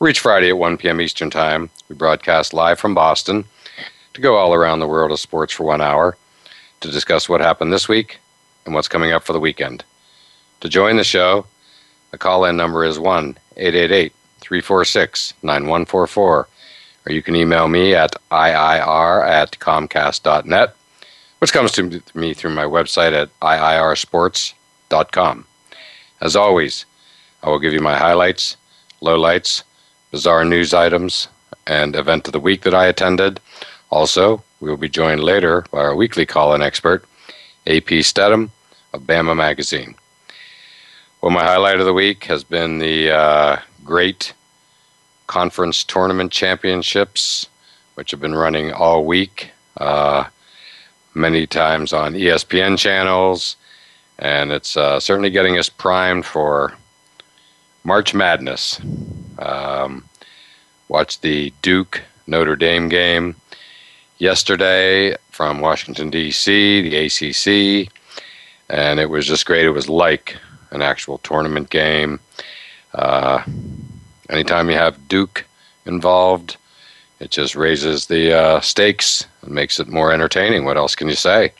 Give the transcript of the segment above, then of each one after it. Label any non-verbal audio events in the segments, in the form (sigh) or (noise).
We're each Friday at 1 p.m. Eastern Time. We broadcast live from Boston to go all around the world of sports for one hour to discuss what happened this week and what's coming up for the weekend. To join the show, the call in number is 1 888 346 9144, or you can email me at iir at comcast.net, which comes to me through my website at iirsports.com as always, I will give you my highlights, lowlights, bizarre news items, and event of the week that I attended. Also, we will be joined later by our weekly call in expert, AP Stedham of Bama Magazine. Well, my highlight of the week has been the uh, great conference tournament championships, which have been running all week, uh, many times on ESPN channels, and it's uh, certainly getting us primed for March Madness. Um, watched the Duke Notre Dame game yesterday from Washington, D.C., the ACC, and it was just great. It was like an actual tournament game. Uh, anytime you have Duke involved, it just raises the uh, stakes and makes it more entertaining. What else can you say?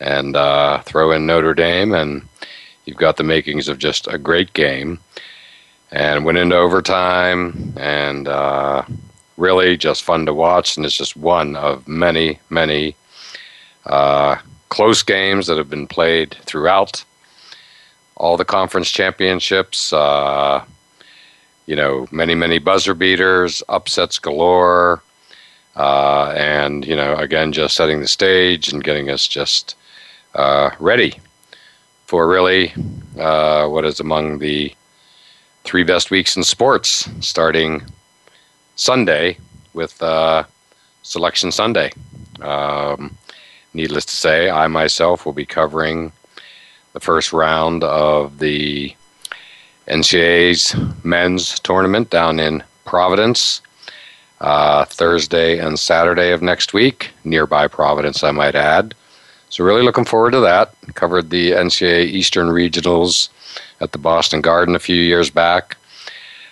and uh, throw in Notre Dame, and you've got the makings of just a great game. And went into overtime, and uh, really just fun to watch. And it's just one of many, many uh, close games that have been played throughout all the conference championships. Uh, you know, many, many buzzer beaters, upsets galore. Uh, and you know, again, just setting the stage and getting us just uh, ready for really uh, what is among the three best weeks in sports, starting Sunday with uh, Selection Sunday. Um, needless to say, I myself will be covering the first round of the NCAA's men's tournament down in Providence. Uh, Thursday and Saturday of next week, nearby Providence, I might add. So really looking forward to that. Covered the NCAA Eastern Regionals at the Boston Garden a few years back.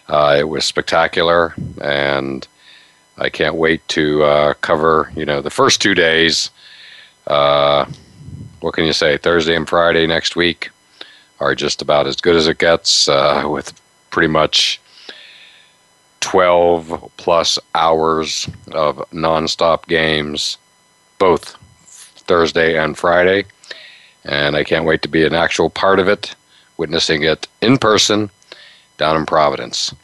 Uh, it was spectacular, and I can't wait to uh, cover you know the first two days. Uh, what can you say? Thursday and Friday next week are just about as good as it gets, uh, with pretty much twelve plus hours of nonstop games, both Thursday and Friday. And I can't wait to be an actual part of it, witnessing it in person down in Providence.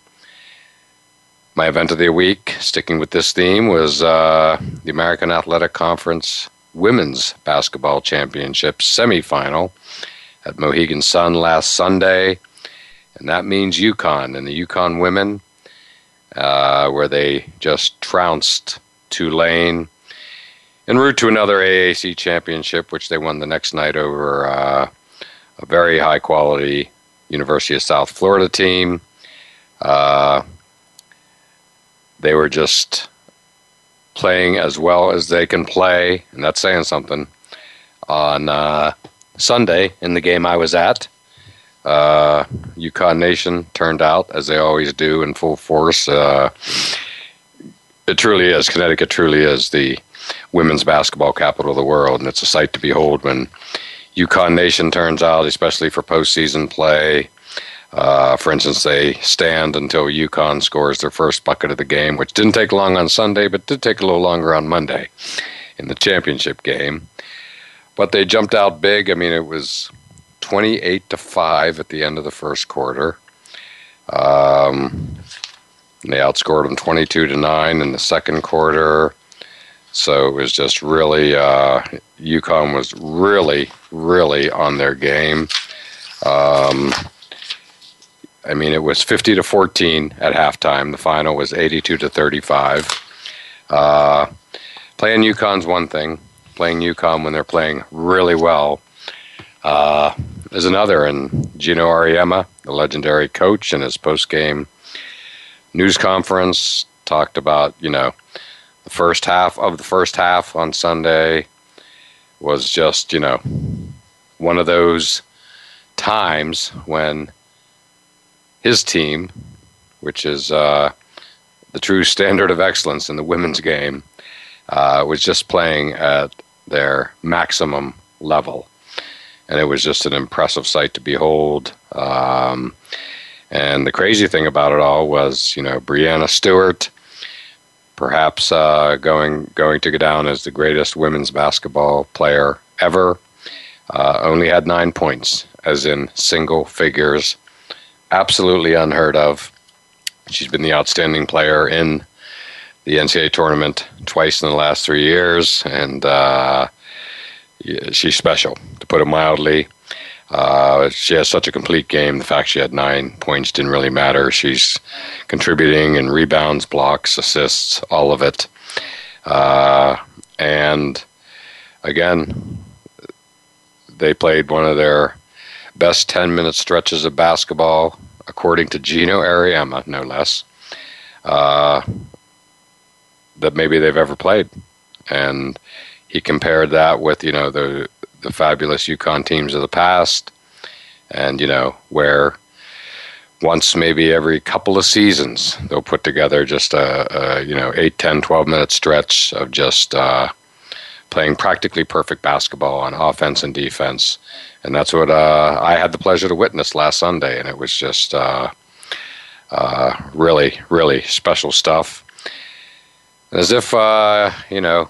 My event of the week, sticking with this theme, was uh, the American Athletic Conference Women's Basketball Championship semifinal at Mohegan Sun last Sunday. And that means UConn and the UConn women, uh, where they just trounced Tulane en route to another AAC championship, which they won the next night over uh, a very high quality University of South Florida team. Uh, they were just playing as well as they can play, and that's saying something. On uh, Sunday, in the game I was at, uh, UConn Nation turned out, as they always do, in full force. Uh, it truly is. Connecticut truly is the women's basketball capital of the world, and it's a sight to behold when UConn Nation turns out, especially for postseason play. Uh, for instance, they stand until UConn scores their first bucket of the game, which didn't take long on Sunday, but did take a little longer on Monday in the championship game. But they jumped out big. I mean, it was 28 to 5 at the end of the first quarter. Um, they outscored them 22 to 9 in the second quarter. So it was just really, uh, UConn was really, really on their game. Um, I mean, it was 50 to 14 at halftime. The final was 82 to 35. Uh, playing UConn's one thing. Playing UConn when they're playing really well uh, is another. And Geno Auriemma, the legendary coach, in his post-game news conference talked about, you know, the first half of the first half on Sunday was just, you know, one of those times when his team, which is uh, the true (laughs) standard of excellence in the women's game, uh, was just playing at their maximum level. And it was just an impressive sight to behold. Um, and the crazy thing about it all was, you know, Breanna Stewart, perhaps uh, going going to go down as the greatest women's basketball player ever, uh, only had nine points, as in single figures. Absolutely unheard of. She's been the outstanding player in the NCAA tournament twice in the last three years, and uh, she's special, to put it mildly. Uh, she has such a complete game. The fact she had nine points didn't really matter. She's contributing in rebounds, blocks, assists, all of it. Uh, and again, they played one of their best 10 minute stretches of basketball, according to Geno Auriemma, no less, uh, that maybe they've ever played. And he compared that with, you know, the the fabulous UConn teams of the past, and you know where once maybe every couple of seasons they'll put together just a, a you know 8 10 12 minute stretch of just uh, playing practically perfect basketball on offense and defense. And that's what uh, i had the pleasure to witness last sunday. And it was just uh, uh really really special stuff. As if uh, you know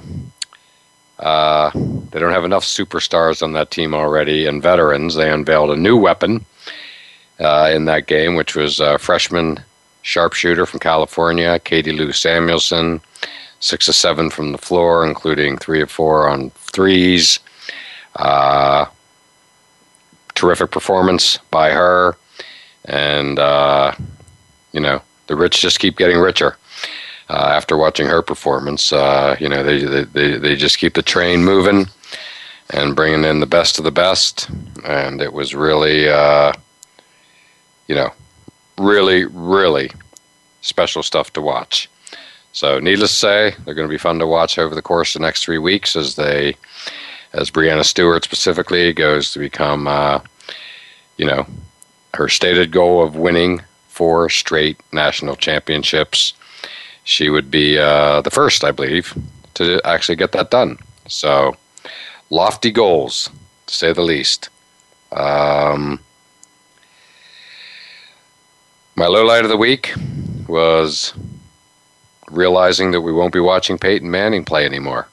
uh, they don't have enough superstars on that team already and veterans. They unveiled a new weapon uh, in that game, which was a freshman sharpshooter from California, Katie Lou Samuelson, six of seven from the floor, including three of four on threes. Uh, terrific performance by her, and uh, you know the rich just keep getting richer uh, after watching her performance. Uh, you know, they, they they just keep the train moving and bringing in the best of the best, and it was really, uh, you know, really really special stuff to watch. So, needless to say, they're going to be fun to watch over the course of the next three weeks as they, as Breanna Stewart specifically goes to become, uh, you know, her stated goal of winning four straight national championships she would be uh, the first, I believe, to actually get that done. So, lofty goals, to say the least. Um, my low light of the week was realizing that we won't be watching Peyton Manning play anymore.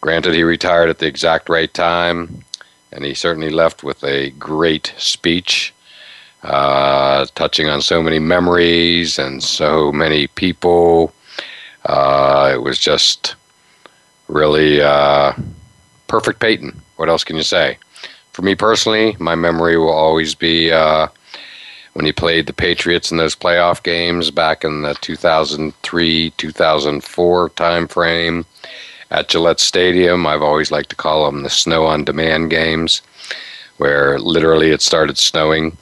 Granted, he retired at the exact right time, and he certainly left with a great speech uh, touching on so many memories and so many people. Uh, it was just really uh, perfect Peyton. What else can you say? For me personally, my memory will always be uh, when he played the Patriots in those playoff games back in the 2003 2004 time frame at Gillette Stadium. I've always liked to call them the snow on demand games, where literally it started snowing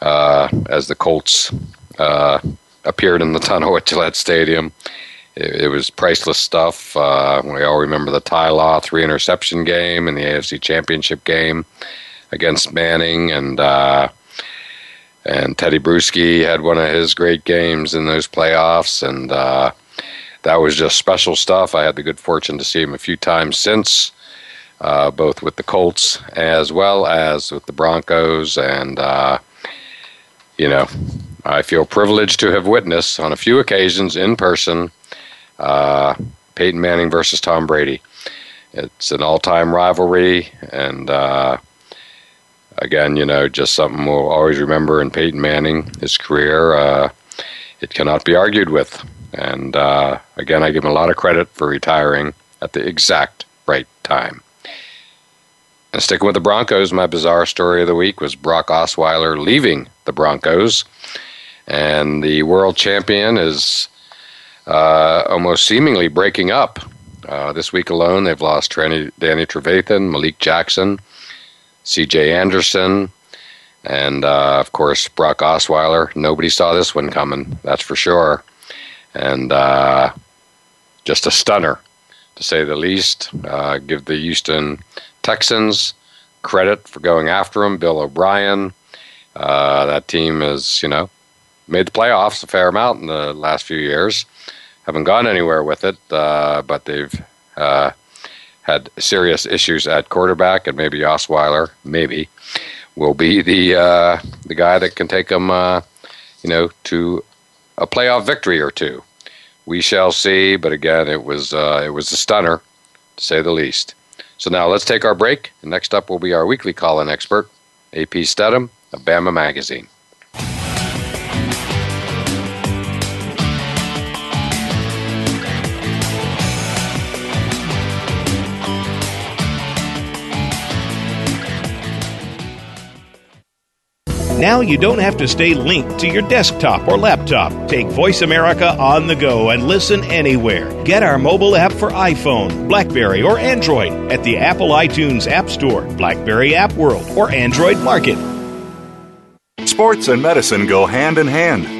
uh, as the Colts uh, appeared in the tunnel at Gillette Stadium. It, it was priceless stuff. Uh, we all remember the Ty Law three interception game and the AFC Championship game against Manning, and uh, and Tedy Bruschi had one of his great games in those playoffs, and uh, that was just special stuff. I had the good fortune to see him a few times since. Uh, both with the Colts as well as with the Broncos, and uh, you know, I feel privileged to have witnessed on a few occasions in person uh, Peyton Manning versus Tom Brady. It's an all time rivalry, and uh, again, you know, just something we'll always remember in Peyton Manning, his career. Uh, it cannot be argued with. And uh, again, I give him a lot of credit for retiring at the exact right time. And sticking with the Broncos, my bizarre story of the week was Brock Osweiler leaving the Broncos. And the world champion is uh, almost seemingly breaking up. Uh, this week alone, they've lost Danny, Trevathan, Malik Jackson, C.J. Anderson, and uh, of course Brock Osweiler. Nobody saw this one coming, that's for sure. And uh, just a stunner, to say the least. Uh, give the Houston Texans credit for going after him. Bill O'Brien. Uh, that team has, you know, made the playoffs a fair amount in the last few years. Haven't gone anywhere with it, uh, but they've uh, had serious issues at quarterback, and maybe Osweiler, maybe, will be the uh, the guy that can take them, uh, you know, to a playoff victory or two. We shall see, but again, it was uh, it was a stunner, to say the least. So now let's take our break, and next up will be our weekly call-in expert, AP Stedham of Bama Magazine. Now you don't have to stay linked to your desktop or laptop. Take Voice America on the go and listen anywhere. Get our mobile app for iPhone, Blackberry, or Android at the Apple iTunes App Store, Blackberry App World, or Android Market. Sports and medicine go hand in hand.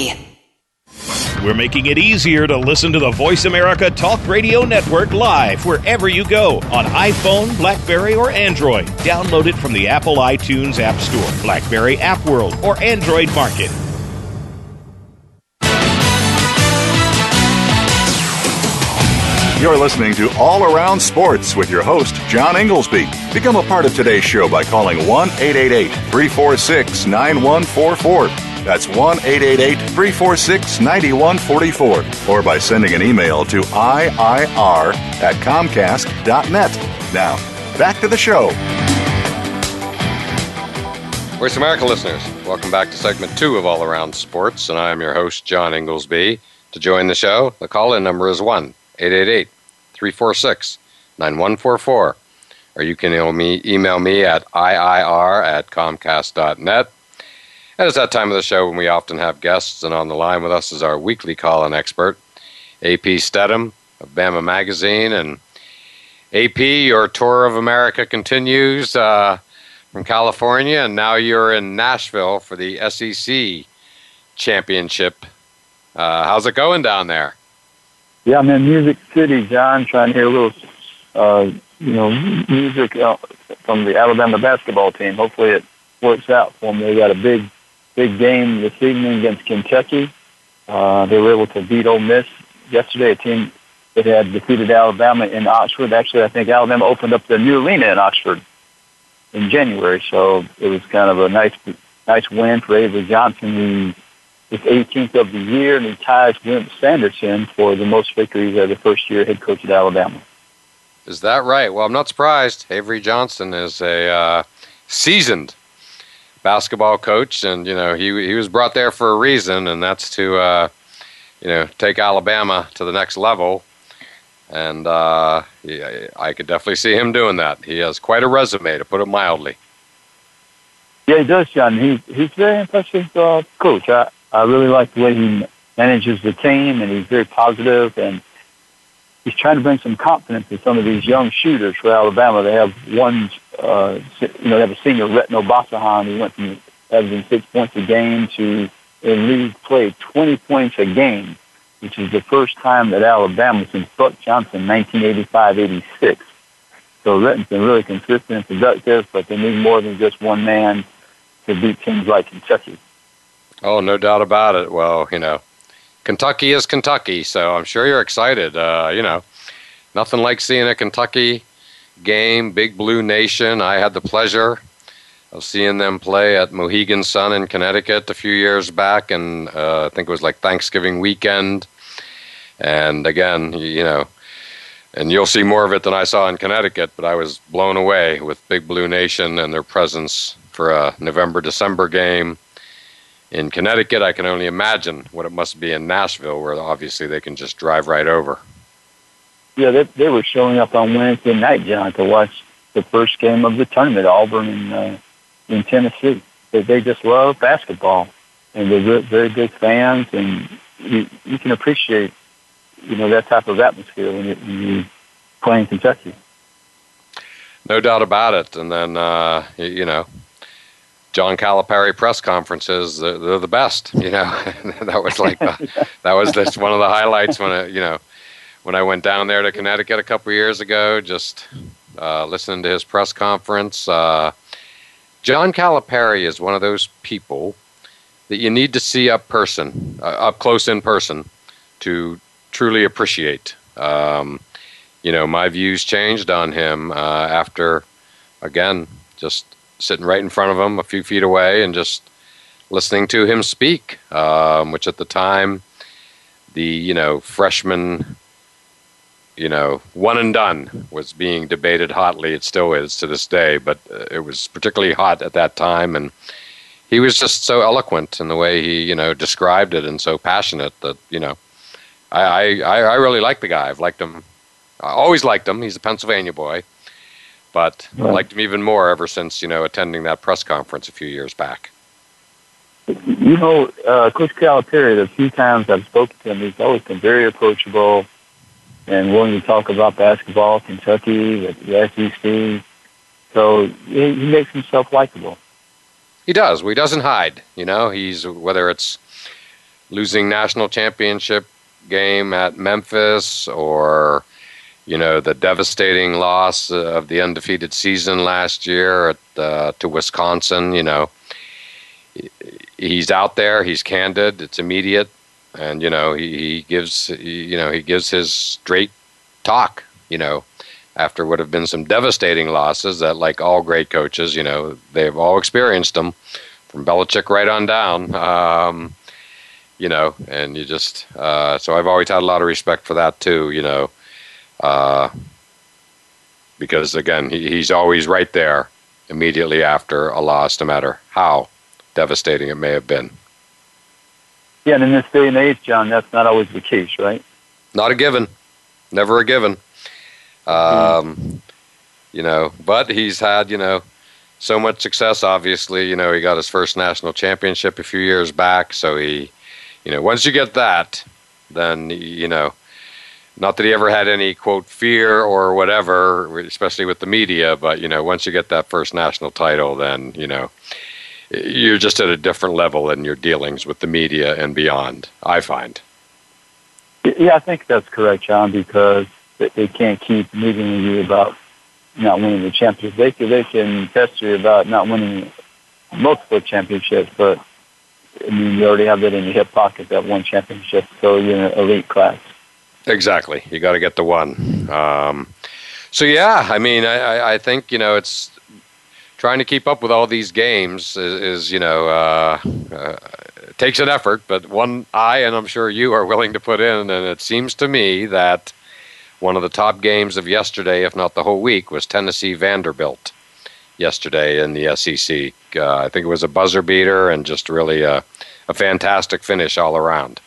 We're making it easier to listen to the Voice America Talk Radio Network live wherever you go on iPhone, Blackberry, or Android. Download it from the Apple iTunes App Store, Blackberry App World, or Android Market. You're listening to All Around Sports with your host, John Inglesby. Become a part of today's show by calling 1 888 346 9144. That's 1 888 346 9144. Or by sending an email to IIR at Comcast.net. Now, back to the show. Voice America listeners, welcome back to segment two of All Around Sports, and I am your host, John Inglesby. To join the show, the call in number is 1 888 346 9144. Or you can email me, email me at IIR at Comcast.net. And it's that time of the show when we often have guests, and on the line with us is our weekly call in expert, AP Stedham of Bama Magazine. And AP, your tour of America continues uh, from California, and now you're in Nashville for the SEC championship. Uh, how's it going down there? Yeah, I'm in Music City, John, trying to hear a little, uh, you know, music uh, from the Alabama basketball team. Hopefully, it works out for them. They got a big, big game this evening against Kentucky. Uh, they were able to beat Ole Miss yesterday. A team that had defeated Alabama in Oxford. Actually, I think Alabama opened up their new arena in Oxford in January, so it was kind of a nice, nice win for Avery Johnson, who his 18th of the year, and he ties Wimp Sanderson for the most victories as a first-year head coach at Alabama. Is that right? Well, I'm not surprised. Avery Johnson is a uh, seasoned basketball coach, and you know he he was brought there for a reason, and that's to uh, you know take Alabama to the next level. And uh, I could definitely see him doing that. He has quite a resume, to put it mildly. Yeah, he does, John. He he's a very impressive uh, coach. I I really like the way he manages the team, and he's very positive, and he's trying to bring some confidence to some of these young shooters for Alabama. They have one uh, you know, they have a senior Retin Obasohan who went from averaging six points a game to in league play 20 points a game, which is the first time that Alabama since Buck Johnson 1985-86. So Retin's been really consistent and productive, but they need more than just one man to beat teams like Kentucky. Oh, no doubt about it. Well, you know, Kentucky is Kentucky, so I'm sure you're excited. Uh, you know, nothing like seeing a Kentucky game, Big Blue Nation. I had the pleasure of seeing them play at Mohegan Sun in Connecticut a few years back, and uh, I think it was like Thanksgiving weekend. And again, you know, and you'll see more of it than I saw in Connecticut, but I was blown away with Big Blue Nation and their presence for a November December game. In Connecticut, I can only imagine what it must be in Nashville, where obviously they can just drive right over. Yeah, they, they were showing up on Wednesday night, John, to watch the first game of the tournament, Auburn and uh, in Tennessee. They, they just love basketball, and they're very good fans, and you, you can appreciate, you know, that type of atmosphere when you, when you play in Kentucky. No doubt about it. And then, uh, you know, John Calipari press conferences, they're, they're the best. You know, (laughs) that was like the, that was just one of the highlights when I, you know when I went down there to Connecticut a couple years ago, just uh, listening to his press conference. Uh, John Calipari is one of those people that you need to see up person, uh, up close in person, to truly appreciate. Um, you know, my views changed on him uh, after, again, just sitting right in front of him, a few feet away, and just listening to him speak. Um, which at the time, the you know freshman you know, one and done was being debated hotly. It still is to this day, but uh, it was particularly hot at that time. And he was just so eloquent in the way he, you know, described it and so passionate that, you know, I, I, I really like the guy. I've liked him. I always liked him. He's a Pennsylvania boy, but. I liked him even more ever since, you know, attending that press conference a few years back. You know, uh, Coach Calipari, the few times I've spoken to him, he's always been very approachable and willing to talk about basketball, Kentucky, the SEC. So he, he makes himself likable. He does. He doesn't hide. You know, he's whether it's losing national championship game at Memphis or you know the devastating loss of the undefeated season last year at, uh, to Wisconsin. You know, he's out there. He's candid. It's immediate and you know he, he gives you know he gives his straight talk you know after what have been some devastating losses that like all great coaches you know they've all experienced them from Belichick right on down um, you know and you just uh, so I've always had a lot of respect for that too you know uh, because again he, he's always right there immediately after a loss no matter how devastating it may have been yeah, and in this day and age, John, that's not always the case, right? Not a given. Never a given. Um, mm. You know, but he's had, you know, so much success, obviously. You know, he got his first national championship a few years back. So he, you know, once you get that, then, you know, not that he ever had any, quote, fear or whatever, especially with the media, but, you know, once you get that first national title, then, you know, you're just at a different level in your dealings with the media and beyond. I find. Yeah, I think that's correct, John. Because they can't keep meeting you about not winning the championship. They can, they can test you about not winning multiple championships, but I mean, you already have that in your hip pocket, that one championship, so you're in an elite class. Exactly. You got to get the one. Um, so yeah, I mean, I, I think you know it's trying to keep up with all these games is, is you know uh, uh, takes an effort, but one I and I'm sure you are willing to put in. And it seems to me that one of the top games of yesterday, if not the whole week, was Tennessee Vanderbilt yesterday in the SEC. Uh, I think it was a buzzer beater and just really a, a fantastic finish all around.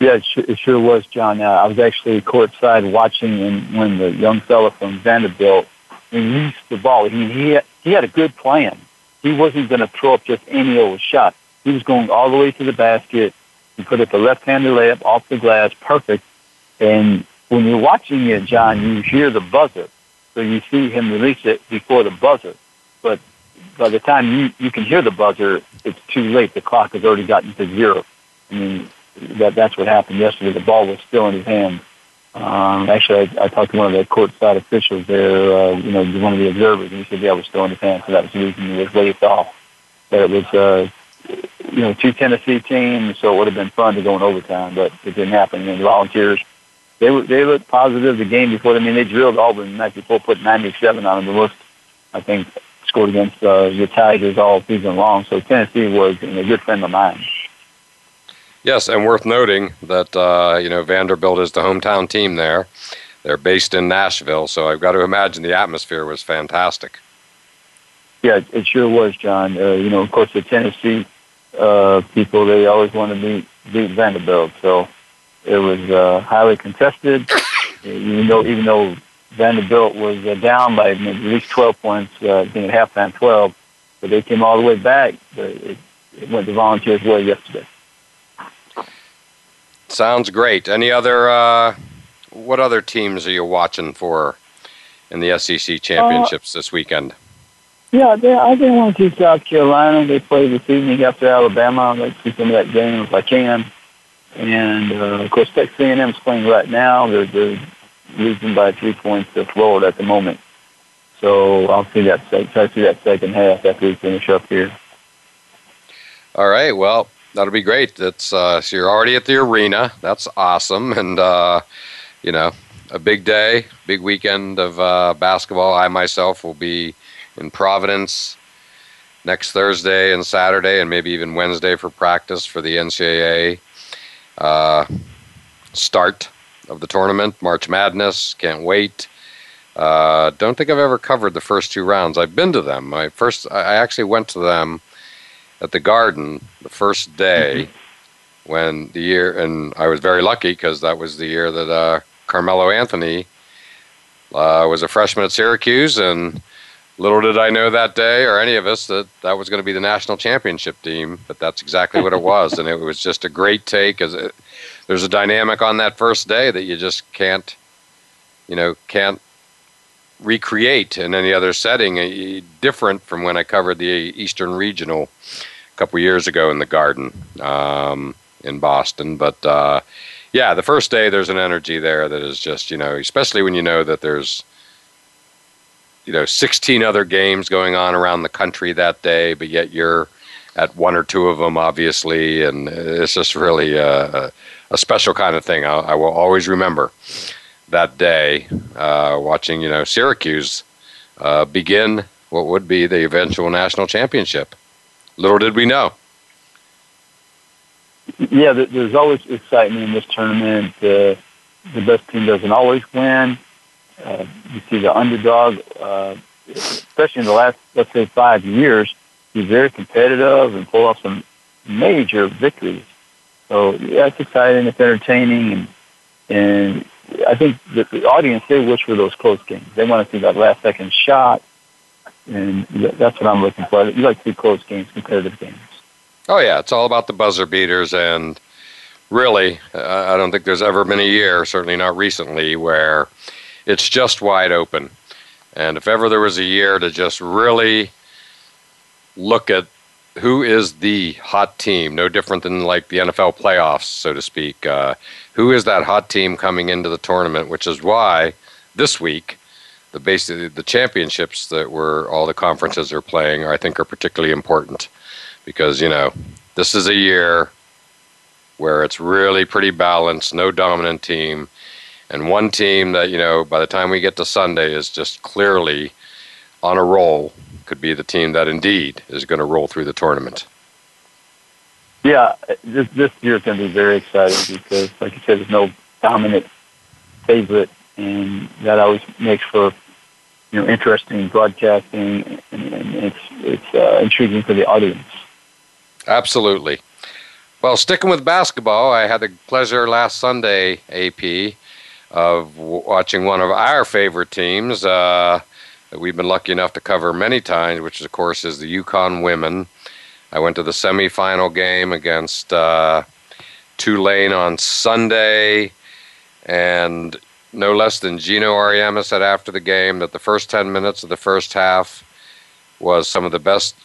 Yeah, it, sure, it sure was, John. Uh, I was actually courtside watching when the young fella from Vanderbilt released the ball. He, he he had a good plan. He wasn't going to throw up just any old shot. He was going all the way to the basket. He put up a left-handed layup off the glass, perfect. And when you're watching it, John, you hear the buzzer. so you see him release it before the buzzer. But by the time you, you can hear the buzzer, it's too late. The clock has already gotten to zero. I mean, that that's what happened yesterday. The ball was still in his hand. Um, actually, I, I talked to one of the courtside officials there, uh, you know, one of the observers, and he said, yeah, was still in his hand, so that was the reason it was waved off. But it was, uh, you know, two Tennessee teams, so it would have been fun to go in overtime, but it didn't happen. And the Volunteers, they were, they looked positive the game before. I mean, they drilled Auburn the night before, put 97 on them. The most, I think, scored against uh, the Tigers all season long. So Tennessee was a good friend of mine. Yes, and worth noting that uh, you know Vanderbilt is the hometown team there. They're based in Nashville, so I've got to imagine the atmosphere was fantastic. Yeah, it sure was, John. Uh, you know, of course, the Tennessee uh, people they always want to beat beat Vanderbilt, so it was uh, highly contested. (laughs) even though even though Vanderbilt was uh, down by maybe at least 12 points, uh, I think at halftime 12, but they came all the way back. But it, it went the Volunteers' way yesterday. Sounds great. Any other? Uh, what other teams are you watching for in the SEC championships uh, this weekend? Yeah, they, I didn't want to see South Carolina. They play this evening after Alabama. I'd like to see some of that game if I can. And uh, of course, Texas A&M is playing right now. They're, they're losing by three points to Florida at the moment. So I'll see that. Try to see that second half after we finish up here. All right. Well, that'll be great. That's uh, so you're already at the arena. That's awesome, and uh, you know, a big day, big weekend of uh, basketball. I myself will be in Providence next Thursday and Saturday, and maybe even Wednesday for practice for the NCAA uh, start of the tournament, March Madness. Can't wait. Uh, don't think I've ever covered the first two rounds. I've been to them. My first, I actually went to them at the Garden the first day mm-hmm. when the year, and I was very lucky because that was the year that uh, Carmelo Anthony uh, was a freshman at Syracuse, and little did I know that day, or any of us, that that was going to be the national championship team. But that's exactly what it (laughs) was, and it was just a great take. As there's a dynamic on that first day that you just can't, you know, can't recreate in any other setting. Different from when I covered the Eastern Regional a couple years ago in the Garden um, in Boston. But uh, yeah, the first day there's an energy there that is just you know, especially when you know that there's you know 16 other games going on around the country that day, but yet you're at one or two of them, obviously, and it's just really a, a special kind of thing. I, I, will always remember that day uh, watching you know Syracuse uh, begin what would be the eventual national championship. Little did we know. Yeah, there's always excitement in this tournament. Uh, the best team doesn't always win. Uh, you see the underdog, uh, especially in the last, let's say, five years, be very competitive and pull off some major victories. So yeah, it's exciting, it's entertaining, and and I think the, the audience they wish for those close games. They want to see that last second shot and that's what I'm looking for. You like to see close games, competitive games. Oh yeah, it's all about the buzzer beaters, and really, uh, I don't think there's ever been a year, certainly not recently, where it's just wide open. And if ever there was a year to just really look at who is the hot team, no different than like the NFL playoffs, so to speak. Uh, who is that hot team coming into the tournament? Which is why this week the basically the championships that were all the conferences are playing, I think, are particularly important because you know this is a year where it's really pretty balanced, no dominant team, and one team that you know by the time we get to Sunday is just clearly on a roll could be the team that indeed is going to roll through the tournament. Yeah, this this year is going to be very exciting because, like you said, there's no dominant favorite, and that always makes for you know, interesting broadcasting, and, and it's it's uh, intriguing for the audience. Absolutely. Well, sticking with basketball, I had the pleasure last Sunday, AP, of watching one of our favorite teams uh, that we've been lucky enough to cover many times, which of course is the UConn women. I went to the semifinal game against uh, Tulane on Sunday, and no less than Geno Auriemma said after the game that the first 10 minutes of the first half was some of the best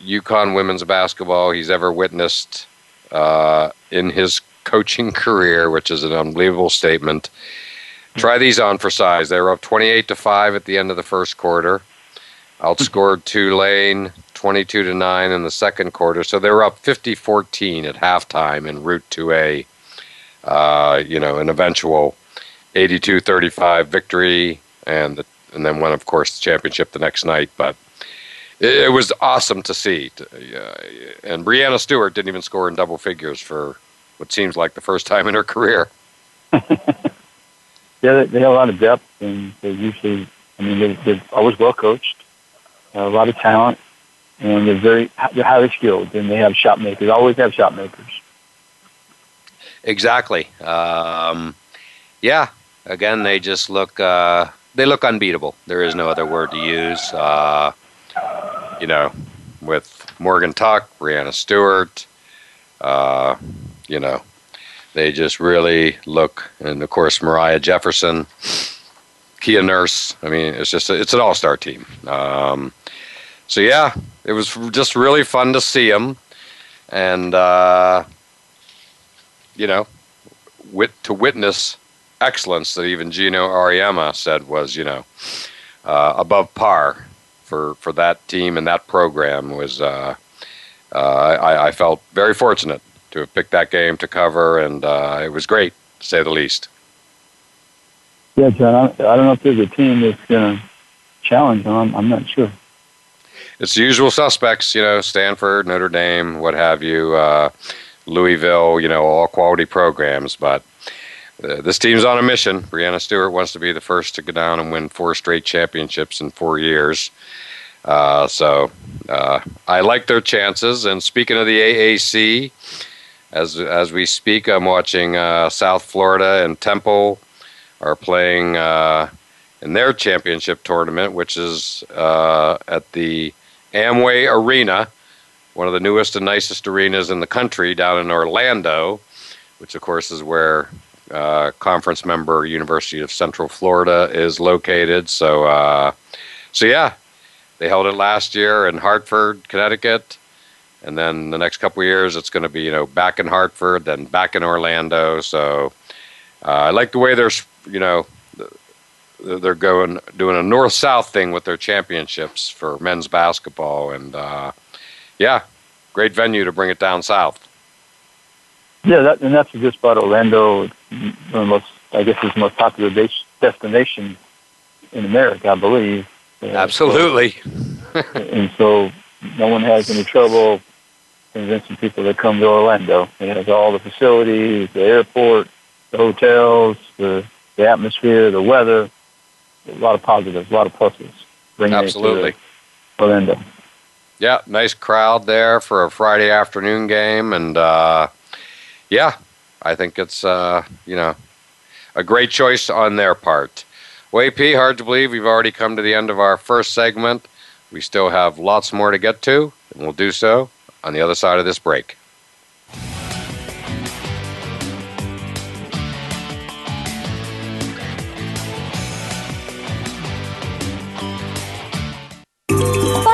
UConn women's basketball he's ever witnessed uh, in his (laughs) coaching career, which is an unbelievable statement. Try these on for size. They were up 28 to 5 at the end of the first quarter. Outscored (laughs) Tulane 22 to 9 in the second quarter. So they were up 50-14 at halftime en route to a uh, you know, an eventual 82-35 victory and the, and then won of course the championship the next night, but it, it was awesome to see. Uh, and Breanna Stewart didn't even score in double figures for what seems like the first time in her career. (laughs) yeah, they, have a lot of depth, and they usually, I mean, they, they're always well coached, a lot of talent, and they're very they're highly skilled, and they have shot makers. Always have shot makers. Exactly. Um, yeah. Again, they just look uh, they look unbeatable. There is no other word to use. Uh, you know, with Morgan Tuck, Breanna Stewart, uh, you know, they just really look, and of course Moriah Jefferson, Kia Nurse. I mean, it's just a, it's an all star team. Um, so yeah, it was just really fun to see them, and uh, you know, wit to witness excellence that even Geno Auriemma said was you know uh, above par for for that team and that program was. Uh, uh, I, I, felt very fortunate to have picked that game to cover, and uh, it was great to say the least. Yeah, John. I, I don't know if there's a team that's going to challenge them. I'm, I'm, not sure. It's the usual suspects, you know, Stanford, Notre Dame, what have you, uh, Louisville, you know, all quality programs, but. Uh, this team's on a mission. Breanna Stewart wants to be the first to go down and win four straight championships in four years. Uh, so uh, I like their chances. And speaking of the AAC, as as we speak, I'm watching uh, South Florida and Temple are playing uh, in their championship tournament, which is uh, at the Amway Arena, one of the newest and nicest arenas in the country, down in Orlando, which of course is where uh, conference member University of Central Florida is located. So, so yeah, they held it last year in Hartford, Connecticut, and then the next couple years it's going to be you know back in Hartford, then back in Orlando. So uh, I like the way they're you know they're going doing a north south thing with their championships for men's basketball, and uh, yeah, great venue to bring it down south. Yeah, that, and that's a good spot. Orlando, the most I guess is the most popular destination in America, I believe. Absolutely. (laughs) and so no one has any trouble convincing people to come to Orlando. It has all the facilities, the airport, the hotels, the, the atmosphere, the weather, a lot of positives, a lot of pluses. Absolutely. Orlando. Yeah, nice crowd there for a Friday afternoon game. And uh, yeah, I think it's, uh, you know, a great choice on their part. Way P, hard to believe we've already come to the end of our first segment. We still have lots more to get to, and we'll do so on the other side of this break.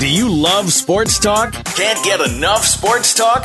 Do you love sports talk? Can't get enough sports talk?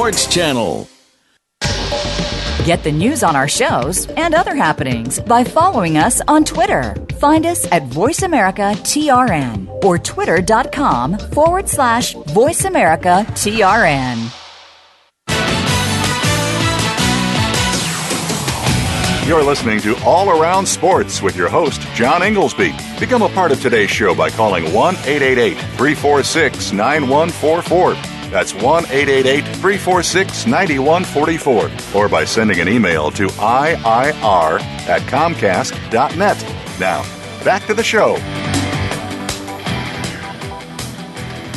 Channel. Get the news on our shows and other happenings by following us on Twitter. Find us at VoiceAmericaTRN or twitter.com forward slash VoiceAmericaTRN. You're listening to All Around Sports with your host, John Inglesby. Become a part of today's show by calling 1 888 346 9144. That's 1 888 346 9144. Or by sending an email to IIR at Comcast.net. Now, back to the show.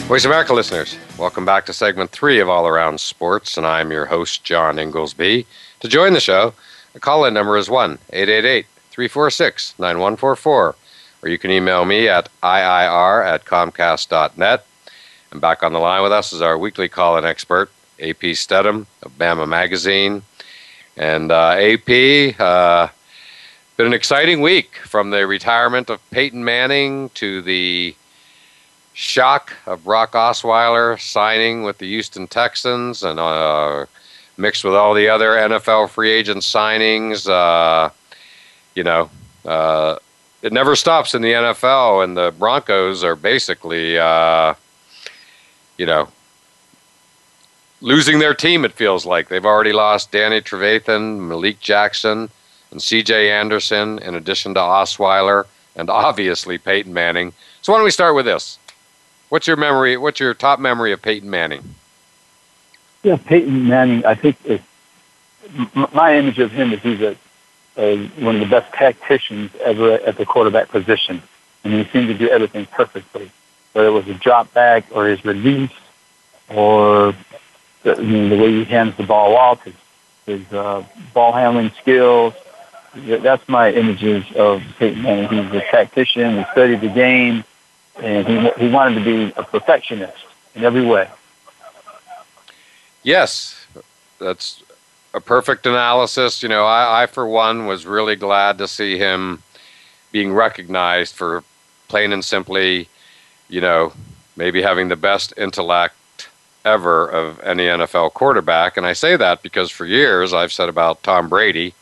Voice America listeners, welcome back to segment three of All Around Sports, and I'm your host, John Inglesby. To join the show, the call in number is 1 888 346 9144, or you can email me at IIR at Comcast.net. And back on the line with us is our weekly call in expert, AP Stedham of Bama Magazine. And uh, AP, uh, been an exciting week from the retirement of Peyton Manning to the shock of Brock Osweiler signing with the Houston Texans and uh, mixed with all the other NFL free agent signings. Uh, you know, uh, it never stops in the NFL, and the Broncos are basically, uh, you know, losing their team. It feels like they've already lost Danny Trevathan, Malik Jackson, and C.J. Anderson, in addition to Osweiler and obviously Peyton Manning. So why don't we start with this? What's your memory? What's your top memory of Peyton Manning? Yeah, Peyton Manning. I think my image of him is he's a, a one of the best tacticians ever at the quarterback position, and he seemed to do everything perfectly, whether it was a drop back or his release, or the, the way he hands the ball off, his, his uh, ball handling skills. That's my images of Peyton Manning. He's a tactician. He studied the game and he he wanted to be a perfectionist in every way. Yes, that's a perfect analysis. You know, I, I for one was really glad to see him being recognized for plain and simply, you know, maybe having the best intellect ever of any NFL quarterback. And I say that because for years I've said about Tom Brady,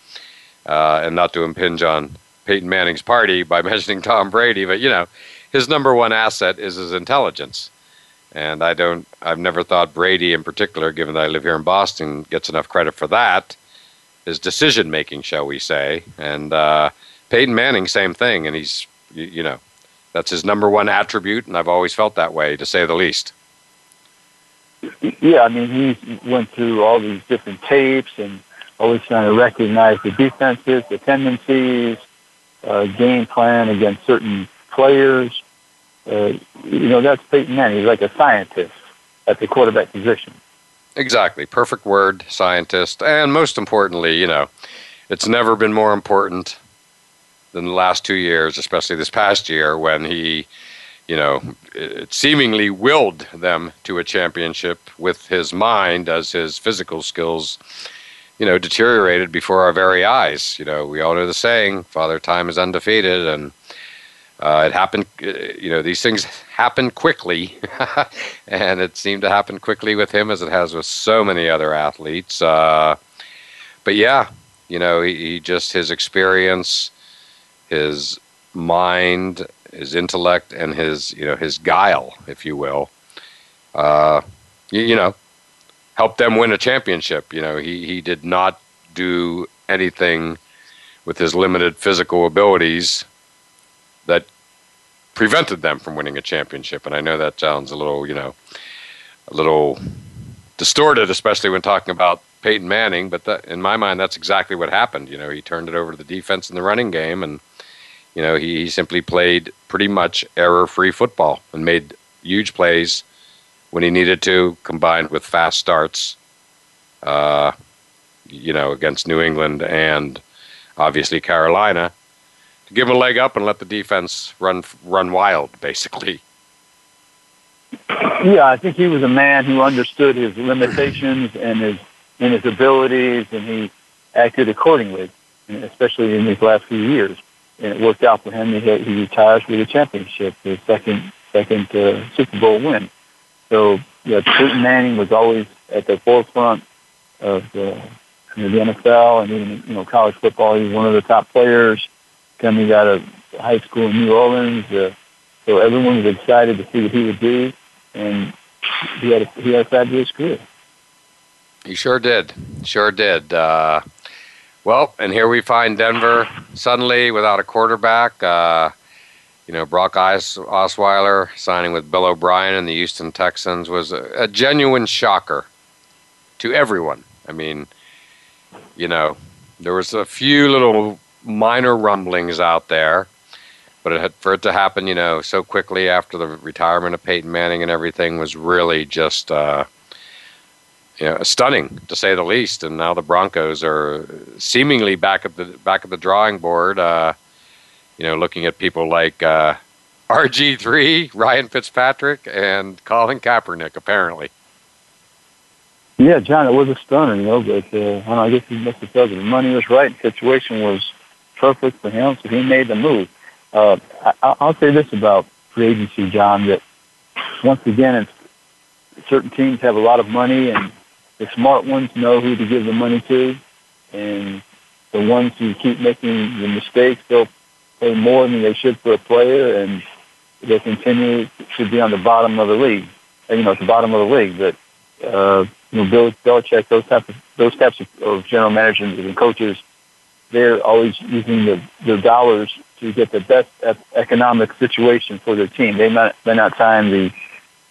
uh, and not to impinge on Peyton Manning's party by (laughs) mentioning Tom Brady, but you know, his number one asset is his intelligence. And I don't, I've never thought Brady in particular, given that I live here in Boston, gets enough credit for that. His decision making, shall we say. And uh, Peyton Manning, same thing. And he's, you, you know, that's his number one attribute. And I've always felt that way, to say the least. Yeah, I mean, he went through all these different tapes and always trying to recognize the defenses, the tendencies, uh, game plan against certain players. Uh, you know, that's Peyton Manning. He's like a scientist at the quarterback position. Exactly. Perfect word, scientist. And most importantly, you know, it's never been more important than the last two years, especially this past year when he, you know, seemingly willed them to a championship with his mind as his physical skills, you know, deteriorated before our very eyes. You know, we all know the saying, Father Time is undefeated, and uh, it happened, uh, you know, these things happen quickly, (laughs) and it seemed to happen quickly with him as it has with so many other athletes. Uh, but yeah, you know, he, he, just his experience, his mind, his intellect, and his you know his guile, if you will, uh, you, you know, helped them win a championship. You know, he he did not do anything with his limited physical abilities that prevented them from winning a championship. And I know that sounds a little, you know, a little distorted, especially when talking about Peyton Manning. But in my mind, that's exactly what happened. You know, he turned it over to the defense in the running game, and you know, he, he simply played pretty much error-free football and made huge plays when he needed to, combined with fast starts uh, you know, against New England and obviously Carolina, to give him a leg up and let the defense run run wild, basically. Yeah, I think he was a man who understood his limitations and his and his abilities, and he acted accordingly, especially in these last few years. And it worked out for him. He, he retires with a championship, his second second uh, Super Bowl win. So, yeah, Peyton Manning was always at the forefront of uh, the NFL and even you know college football. He was one of the top players coming out of high school in New Orleans. Uh, so everyone was excited to see what he would do, and he had a, he had a fabulous career. He sure did, sure did. Uh, well, and here we find Denver suddenly without a quarterback. Uh, you know, Brock Osweiler signing with Bill O'Brien and the Houston Texans was a, a genuine shocker to everyone. I mean, you know, there was a few little minor rumblings out there, but it had, for it to happen, you know, so quickly after the retirement of Peyton Manning and everything was really just, uh, you know, stunning to say the least. And now the Broncos are seemingly back at the back at the drawing board. Uh, you know, looking at people like uh, (laughs) RG3, Ryan Fitzpatrick, and Colin Kaepernick, apparently. Yeah, John, it was a stunner, you know, but uh, I, don't know, I guess he must have felt the money was right. The situation was perfect for him, so he made the move. Uh, I, I'll say this about free agency, John, that once again, it's, certain teams have a lot of money, and the smart ones know who to give the money to, and the ones who keep making the mistakes, they'll pay more than they should for a player, and they continue to be on the bottom of the league. And, you know, at the bottom of the league, but uh, you know, Bill Belichick, those types of those types of, of general managers and coaches, they're always using the, their dollars to get the best economic situation for their team. They might they're not sign the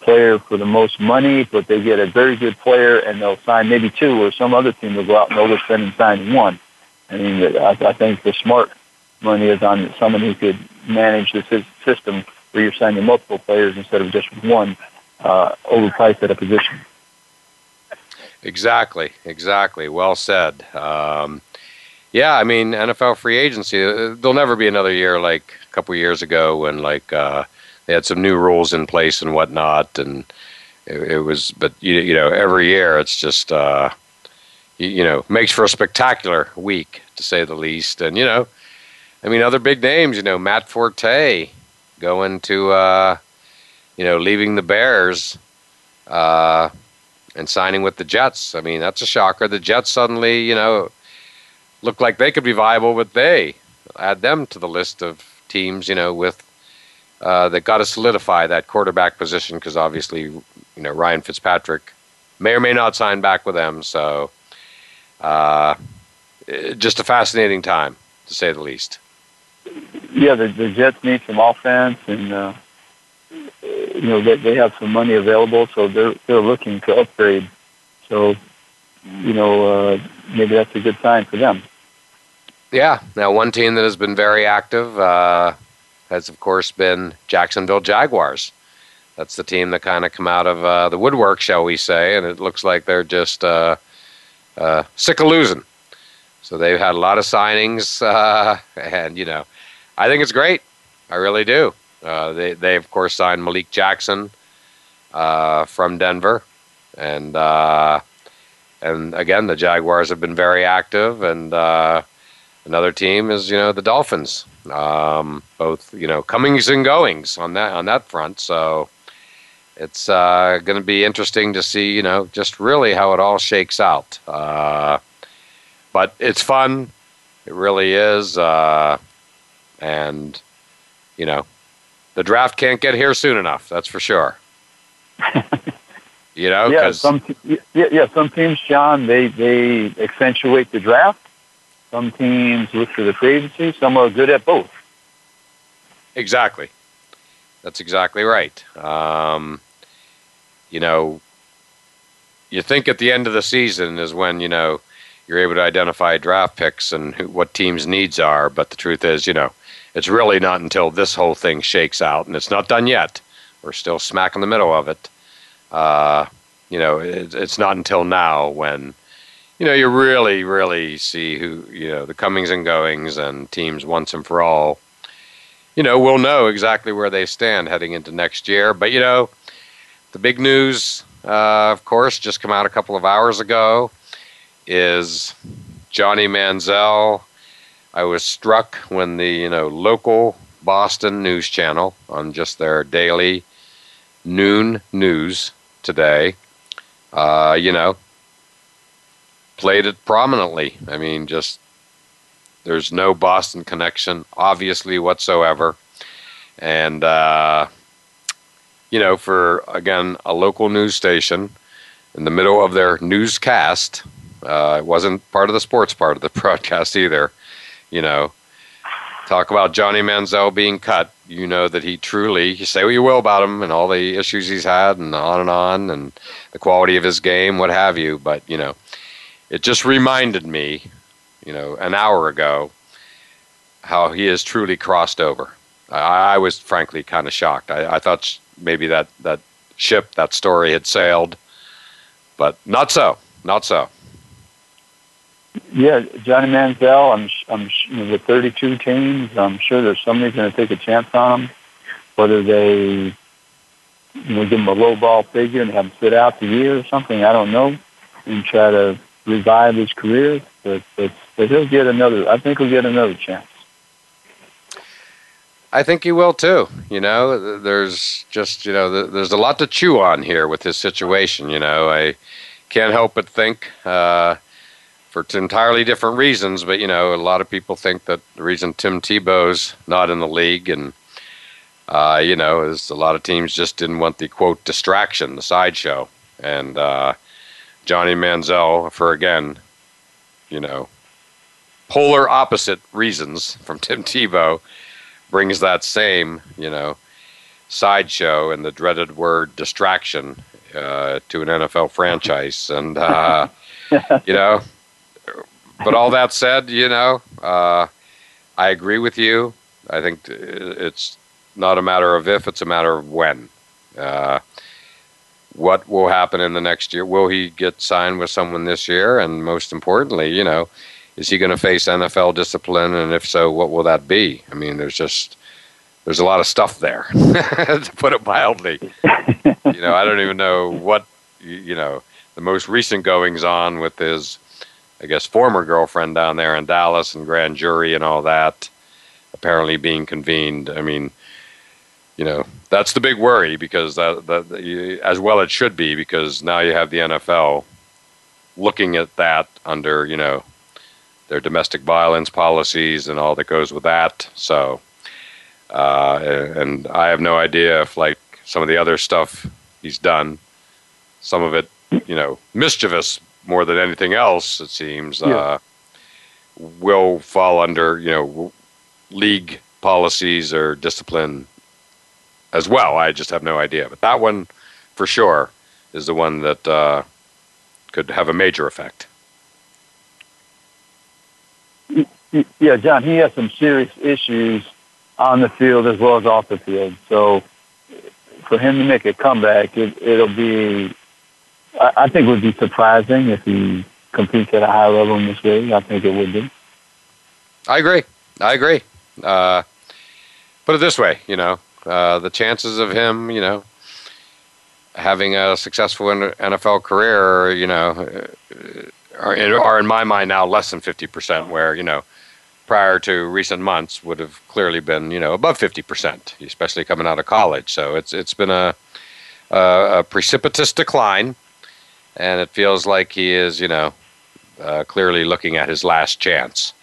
player for the most money, but they get a very good player, and they'll sign maybe two, or some other team will go out and overspend and sign one. I mean, I, I think the smart money is on someone who could manage the system where you're signing multiple players instead of just one uh, overpriced at a position. Exactly, exactly. Well said. Um, yeah, I mean, NFL free agency, uh, there'll never be another year like a couple years ago when, like, uh, they had some new rules in place and whatnot. And it, it was, but, you, you, know, every year it's just, uh, you, you, know, makes for a spectacular week, to say the least. And, you know, I mean, other big names, you know, Matt Forte going to, uh, you know, leaving the Bears. Uh, and signing with the Jets. I mean, that's a shocker. The Jets suddenly, you know, look like they could be viable, but they add them to the list of teams, you know, with uh, that got to solidify that quarterback position because obviously, you know, Ryan Fitzpatrick may or may not sign back with them. So, uh, just a fascinating time to say the least. Yeah, the, the Jets need some offense and. Uh you know they, they have some money available, so they're they're looking to upgrade. So, you know, uh, maybe that's a good sign for them. Yeah. Now, one team that has been very active uh, has, of course, been Jacksonville Jaguars. That's the team that kind of come out of uh, the woodwork, shall we say, and it looks like they're just uh, uh, sick of losing. So they've had a lot of signings, (laughs) uh, and you know, I think it's great. I really do. Uh, they, they, of course, signed Malik Jackson uh, from Denver. And, and again, the Jaguars have been very active. And another team is, you know, the Dolphins. Um, both, you know, comings and goings on that, on that front. So it's uh, going to be interesting to see, you know, just really how it all shakes out. Uh, but it's fun. It really is. and, you know, the draft can't get here soon enough. That's for sure. (laughs) you know, yeah, some yeah, yeah, some teams, John, they they accentuate the draft. Some teams look for the free agency. Some are good at both. Exactly. That's exactly right. Um, you know, you think at the end of the season is when you know you're able to identify draft picks and who, what teams' needs are. But the truth is, you know, it's really not until this whole thing shakes out, and it's not done yet. We're still smack in the middle of it. Uh, you know, it, it's not until now when you know, you really, really see who, you know, the comings and goings and teams once and for all, you know, we'll know exactly where they stand heading into next year. But, you know, the big news, uh, of course, just come out a couple of hours ago is Johnny Manziel. I was struck when the, you know, local Boston news channel on just their daily noon news today, uh, you know, played it prominently. I mean, just there's no Boston connection, obviously, whatsoever. And, uh, you know, for, again, a local news station in the middle of their newscast, uh, it wasn't part of the sports part of the (laughs) broadcast either, you know, talk about Johnny Manziel being cut. You know that he truly, you say what you will about him and all the issues he's had and on and on and the quality of his game, what have you. But, you know, it just reminded me, you know, an hour ago, how he has truly crossed over. I, I was frankly kind of shocked. I, I thought maybe that, that ship, that story had sailed, but not so. Not so. Yeah, Johnny Manziel. I'm, I'm you know, with 32 teams. I'm sure there's somebody's going to take a chance on him. Whether they, you know, give him a low ball figure and have him sit out the year or something, I don't know, and try to revive his career, but, but, but he'll get another. I think he'll get another chance. I think he will too. You know, there's just you know there's a lot to chew on here with his situation. You know, I can't help but think uh, for entirely different reasons. But you know, a lot of people think that the reason Tim Tebow's not in the league and uh, you know is a lot of teams just didn't want the quote distraction, the sideshow, and uh, Johnny Manziel for again, you know, polar opposite reasons from Tim Tebow brings that same, you know, sideshow and the dreaded word distraction uh, to an NFL franchise. And, uh, (laughs) you know, but all that said, you know, uh, I agree with you. I think it's not a matter of if, it's a matter of when. What will happen in the next year? Will he get signed with someone this year? And most importantly, you know, is he going to face NFL discipline? And if so, what will that be? I mean, there's just there's a lot of stuff there, (laughs) to put it mildly. you know, I don't even know what you know the most recent goings on with his, I guess, former girlfriend down there in Dallas and grand jury and all that, apparently being convened. I mean, you know, that's the big worry because that, that as well it should be because now you have the NFL looking at that under you know their domestic violence policies and all that goes with that. So, uh, and I have no idea if like some of the other stuff he's done, some of it you know mischievous more than anything else it seems yeah. uh, will fall under you know league policies or discipline as well. I just have no idea. But that one, for sure, is the one that uh, could have a major effect. Yeah, John, he has some serious issues on the field as well as off the field. So for him to make a comeback, it, it'll be, I, I think it would be surprising if he competes at a high level in this way. I think it would be. I agree. I agree. Uh, put it this way, you know, uh, the chances of him, you know, having a successful NFL career, you know, uh, are, are in my mind now less than 50%, where, you know, prior to recent months would have clearly been, you know, above 50%, especially coming out of college. So it's, it's been a, a, a precipitous decline, and it feels like he is, you know, uh, clearly looking at his last chance.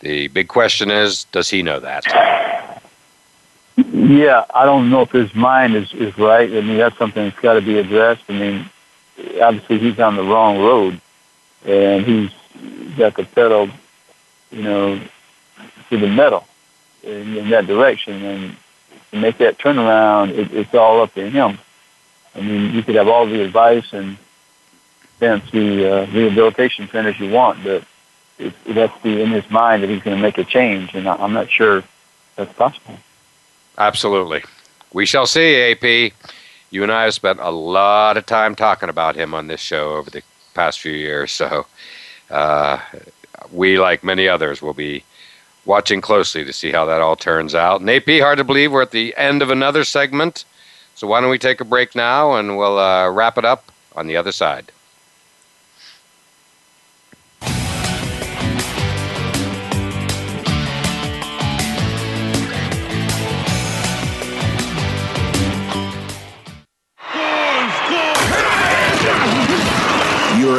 The big question is, does he know that? Yeah, I don't know if his mind is, is right. I mean, that's something that's got to be addressed. I mean, obviously he's on the wrong road, and he's got the pedal, you know, to the metal in, in that direction. And to make that turnaround, it, it's all up to him. I mean, you could have all the advice and fancy uh, rehabilitation centers you want, but it, it has to be in his mind that he's going to make a change, and I, I'm not sure that's possible. Absolutely. We shall see, AP. You and I have spent a lot of time talking about him on this show over the past few years, so uh, we, like many others, will be watching closely to see how that all turns out. And AP, hard to believe we're at the end of another segment. So why don't we take a break now and we'll uh, wrap it up on the other side.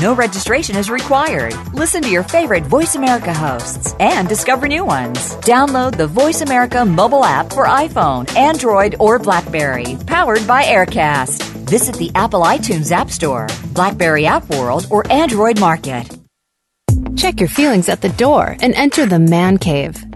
No registration is required. Listen to your favorite Voice America hosts and discover new ones. Download the Voice America mobile app for iPhone, Android, or Blackberry, powered by Aircast. Visit the Apple iTunes App Store, Blackberry App World, or Android Market. Check your feelings at the door and enter the man cave.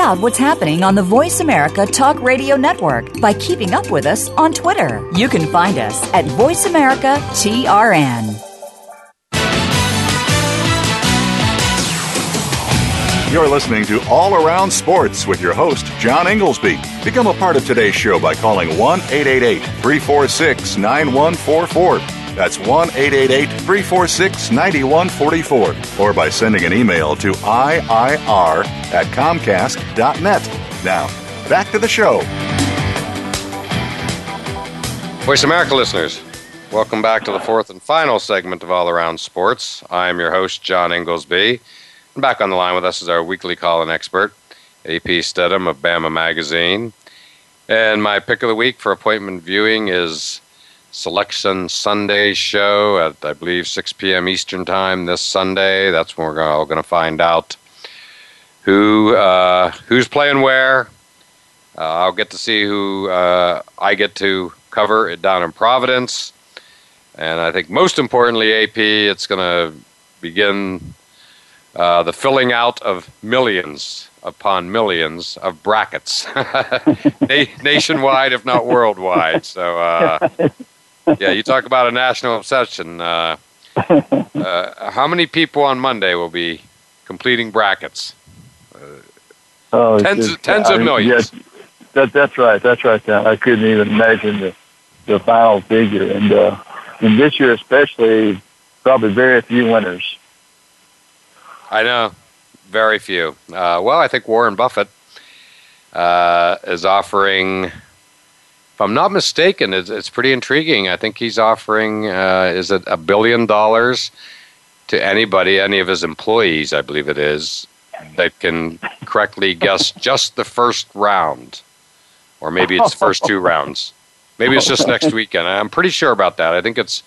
Out what's happening on the Voice America Talk Radio Network by keeping up with us on Twitter. You can find us at Voice America TRN. You're listening to All Around Sports with your host, John Inglesby. Become a part of today's show by calling 1 888 346 9144. That's 1 888 346 9144. Or by sending an email to IIR at Comcast.net. Now, back to the show. Voice America listeners, welcome back to the fourth and final segment of All Around Sports. I'm your host, John Inglesby. And back on the line with us is our weekly call-in expert, AP Stedham of Bama Magazine. And my pick of the week for appointment viewing is Selection Sunday show at, I believe, 6 p.m. Eastern Time this Sunday. That's when we're all going to find out who uh, who's playing where. Uh, I'll get to see who uh, I get to cover it down in Providence. And I think most importantly, AP, it's going to begin uh, the filling out of millions upon millions of brackets (laughs) Na- nationwide, if not worldwide. So, uh, (laughs) yeah, you talk about a national obsession. Uh, (laughs) uh how many people on Monday will be completing brackets? oh, tens, just, tens I of mean, millions. Yes, that, that's right. That's right. I couldn't even imagine the, the final figure. And, uh, and this year especially, probably very few winners. I know, very few. Uh, well, I think Warren Buffett uh, is offering. If I'm not mistaken, it's, it's pretty intriguing. I think he's offering uh, is it a billion dollars to anybody, any of his employees, I believe it is, that can correctly guess (laughs) just the first round, or maybe it's the first two rounds. Maybe it's just next weekend. I'm pretty sure about that. I think it's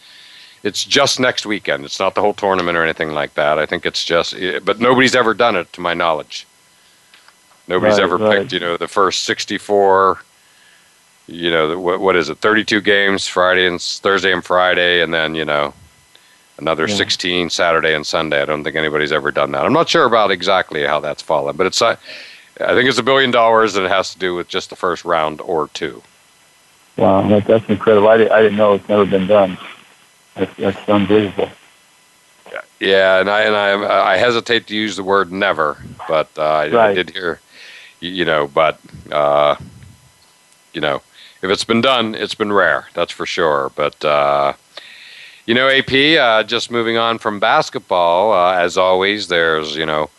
it's just next weekend. It's not the whole tournament or anything like that. I think it's just, but nobody's ever done it to my knowledge. Nobody's Right, ever right. picked, you know, the first 64, you know, what, what is it, 32 games Friday and Thursday and Friday, and then, you know, another Yeah. 16 Saturday and Sunday. I don't think anybody's ever done that. I'm not sure about exactly how that's fallen, but it's, uh, I think it's a billion dollars and it has to do with just the first round or two. Wow, that, that's incredible. I, di- I didn't know it's never been done. That's, that's unbelievable. Yeah, and I and I I hesitate to use the word never, but uh, I, I did hear, you know, but uh, you know, if it's been done, it's been rare. That's for sure. But uh, you know, AP. Uh, just moving on from basketball, uh, as always, there's you know,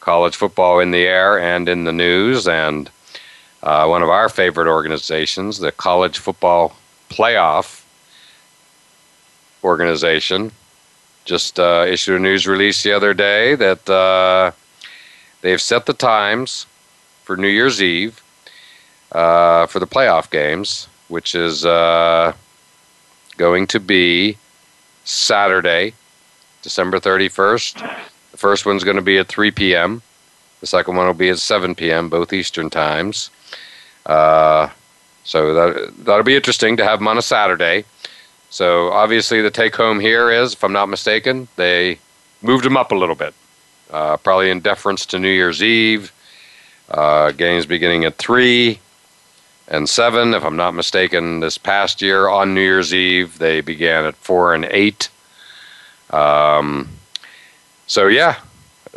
college football in the air and in the news, and uh, one of our favorite organizations, the College Football Playoff organization just uh, issued a news release the other day that uh, they've set the times for New Year's Eve. Uh, for the playoff games, which is uh, going to be Saturday, December 31st. The first one's going to be at 3 p.m. The second one will be at 7 p.m., both Eastern times. Uh, so that, that'll be interesting to have them on a Saturday. So obviously, the take home here is, if I'm not mistaken, they moved them up a little bit, uh, probably in deference to New Year's Eve. Uh, games beginning at 3 and 7. If I'm not mistaken, this past year on New Year's Eve, they began at 4 and 8. Um, so, yeah,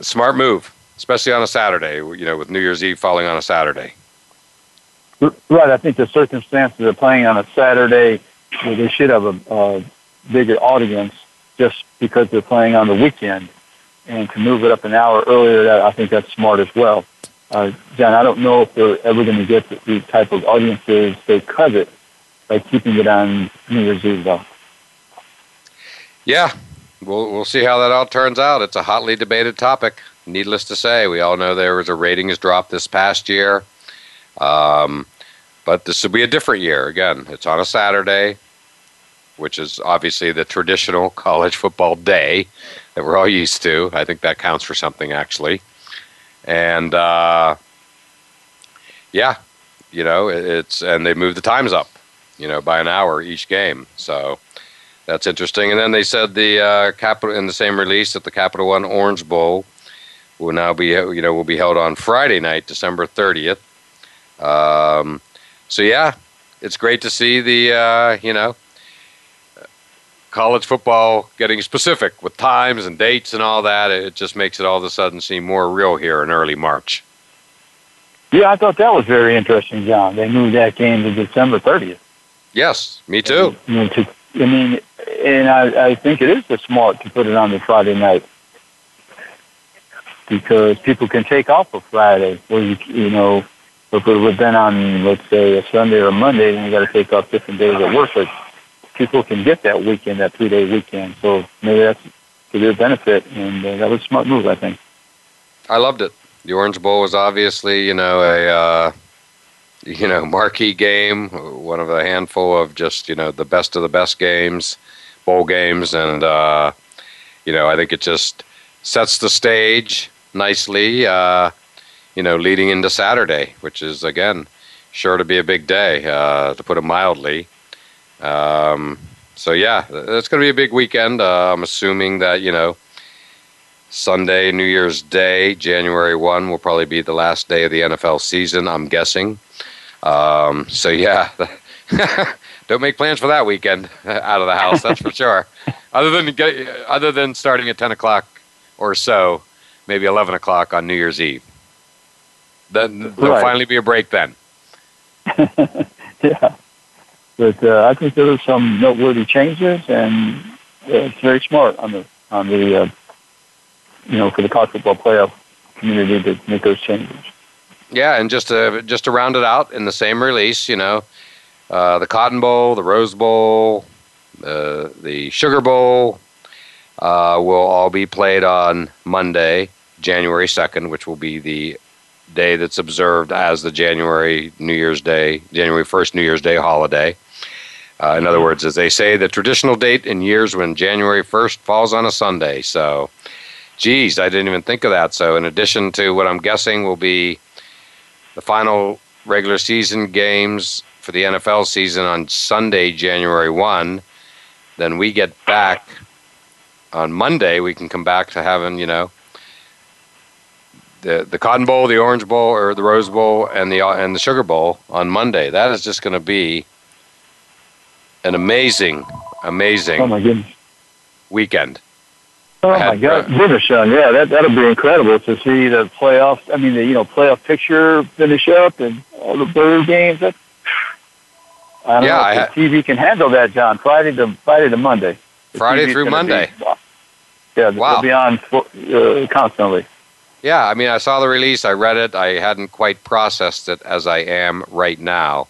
smart move, especially on a Saturday, you know, with New Year's Eve falling on a Saturday. Right. I think the circumstances of playing on a Saturday, they should have a, a bigger audience just because they're playing on the weekend. And to move it up an hour earlier, that I think that's smart as well. Uh, John, I don't know if they're ever going to get the, type of audiences they covet by keeping it on New Year's Eve, though. Yeah, we'll we'll see how that all turns out. It's a hotly debated topic. Needless to say, we all know there was a ratings drop this past year, um, but this will be a different year. Again, it's on a Saturday, which is obviously the traditional (laughs) college football day that we're all used to. I think that counts for something, actually and uh, yeah, you know it's and they moved the times up, you know, by an hour each game. So that's interesting. And then they said the uh, capital in the same release that the Capital One Orange Bowl will now be you know will be held on Friday night, December thirtieth. Um, so yeah, it's great to see the uh, you know college football getting specific with times and dates and all that, it just makes it all of a sudden seem more real here in early March. Yeah, I thought that was very interesting, John. They moved that game to December 30th. Yes, me too. I mean, to, I mean and I, I think it is the smart to put it on the Friday night because people can take off a Friday, where you, you know, if it would have been on, let's say, a Sunday or a Monday, then you got to take off different days at work. But people can get that weekend, that three day weekend. So maybe that's to their benefit, and uh, that was a smart move, I think. I loved it. The Orange Bowl was obviously, you know, a uh, you know marquee game, one of a handful of just you know the best of the best games, bowl games, and uh, you know I think it just sets the stage nicely. Uh, you know, leading into Saturday, which is again sure to be a big day, uh, to put it mildly. Um, so yeah, it's going to be a big weekend. Uh, I'm assuming that you know Sunday, New Year's Day, January one will probably be the last day of the NFL season. I'm guessing. Um, so yeah, (laughs) don't make plans for that weekend (laughs) out of the house. That's for (laughs) sure. Other than get, other than starting at ten o'clock or so, maybe eleven o'clock on New Year's Eve. Then there'll right. finally be a break then. yeah. But uh, I think there are some noteworthy changes, and uh, it's very smart on the on the uh, you know for the college football playoff community to make those changes. Yeah, and just to just to round it out in the same release, you know, uh, the Cotton Bowl, the Rose Bowl, the Sugar Bowl uh, will all be played on Monday, January second, which will be the day that's observed as the January New Year's Day, January first New Year's Day holiday. Uh, in other words, as they say, the traditional date in years when January 1st falls on a Sunday. So, geez, I didn't even think of that. So, in addition to what I'm guessing will be the final regular season games for the NFL season on Sunday, January 1, then we get back on Monday. We can come back to having, you know, the the Cotton Bowl, the Orange Bowl, or the Rose Bowl, and the and the Sugar Bowl on Monday. That is just going to be an amazing, amazing oh my goodness. weekend. Oh my God, goodness, Sean! Yeah, that that'll be incredible to see the playoffs. I mean, the you know playoff picture finish up and all the bird games. That, I don't yeah, know if the TV can handle that, John. Friday to Friday to Monday. The Friday through Monday. Be, yeah, wow. they'll be on uh, constantly. Yeah, I mean, I saw the release, I read it, I hadn't quite processed it as I am right now,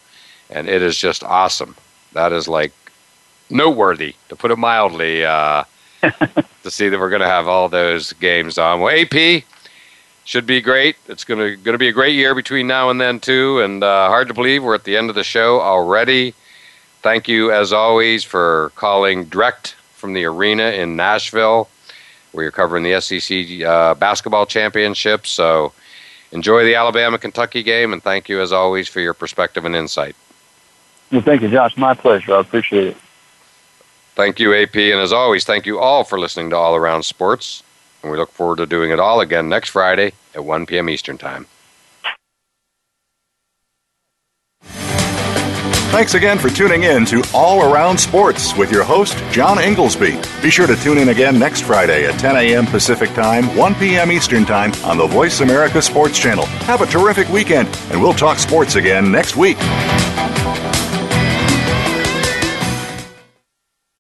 and it is just awesome that is like noteworthy, to put it mildly, uh, (laughs) to see that we're going to have all those games on. Well, AP, should be great. It's going to going to be a great year between now and then too. And uh, hard to believe we're at the end of the show already. Thank you as always for calling direct from the arena in Nashville, where you're covering the SEC uh, basketball championship. So enjoy the Alabama Kentucky game, and thank you as always for your perspective and insight. Well, thank you, Josh. My pleasure. I appreciate it. Thank you, AP, and as always, thank you all for listening to All Around Sports and we look forward to doing it all again next Friday at 1 p.m. Eastern Time. Thanks again for tuning in to All Around Sports with your host, John Inglesby. Be sure to tune in again next Friday at 10 a.m. Pacific Time, 1 p.m. Eastern Time on the Voice America Sports Channel. Have a terrific weekend, and we'll talk sports again next week.